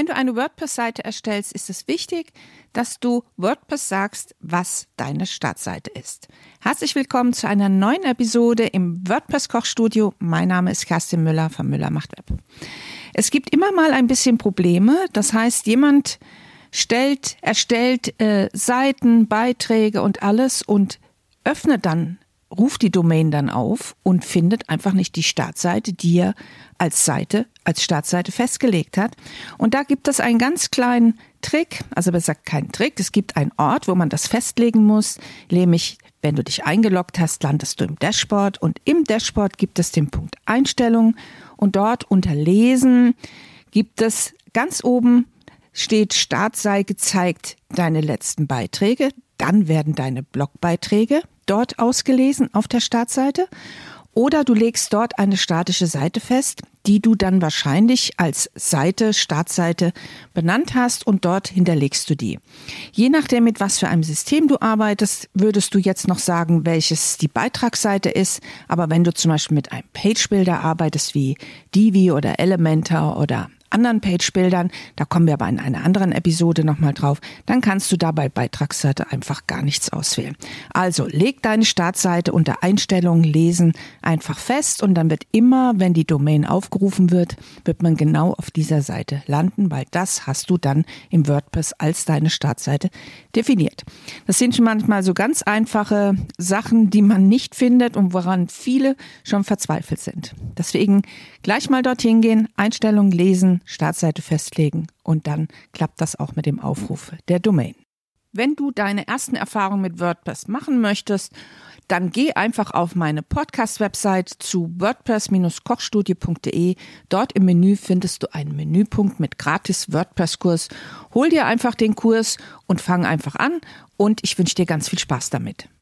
Wenn du eine WordPress-Seite erstellst, ist es wichtig, dass du WordPress sagst, was deine Startseite ist. Herzlich willkommen zu einer neuen Episode im WordPress Kochstudio. Mein Name ist Kerstin Müller von Müller macht Web. Es gibt immer mal ein bisschen Probleme. Das heißt, jemand stellt, erstellt äh, Seiten, Beiträge und alles und öffnet dann ruft die Domain dann auf und findet einfach nicht die Startseite, die er als Seite, als Startseite festgelegt hat. Und da gibt es einen ganz kleinen Trick, also besser keinen Trick, es gibt einen Ort, wo man das festlegen muss, nämlich wenn du dich eingeloggt hast, landest du im Dashboard und im Dashboard gibt es den Punkt Einstellungen und dort unter Lesen gibt es ganz oben steht Start sei gezeigt deine letzten Beiträge, dann werden deine Blogbeiträge dort ausgelesen auf der Startseite oder du legst dort eine statische Seite fest, die du dann wahrscheinlich als Seite, Startseite benannt hast und dort hinterlegst du die. Je nachdem, mit was für einem System du arbeitest, würdest du jetzt noch sagen, welches die Beitragsseite ist. Aber wenn du zum Beispiel mit einem Page Builder arbeitest wie Divi oder Elementor oder anderen Page-Bildern, da kommen wir aber in einer anderen Episode nochmal drauf, dann kannst du da bei Beitragsseite einfach gar nichts auswählen. Also leg deine Startseite unter Einstellungen lesen einfach fest und dann wird immer, wenn die Domain aufgerufen wird, wird man genau auf dieser Seite landen, weil das hast du dann im WordPress als deine Startseite definiert. Das sind schon manchmal so ganz einfache Sachen, die man nicht findet und woran viele schon verzweifelt sind. Deswegen gleich mal dorthin gehen, Einstellungen lesen, Startseite festlegen und dann klappt das auch mit dem Aufruf der Domain. Wenn du deine ersten Erfahrungen mit WordPress machen möchtest, dann geh einfach auf meine Podcast-Website zu wordpress-kochstudie.de. Dort im Menü findest du einen Menüpunkt mit gratis WordPress-Kurs. Hol dir einfach den Kurs und fang einfach an und ich wünsche dir ganz viel Spaß damit.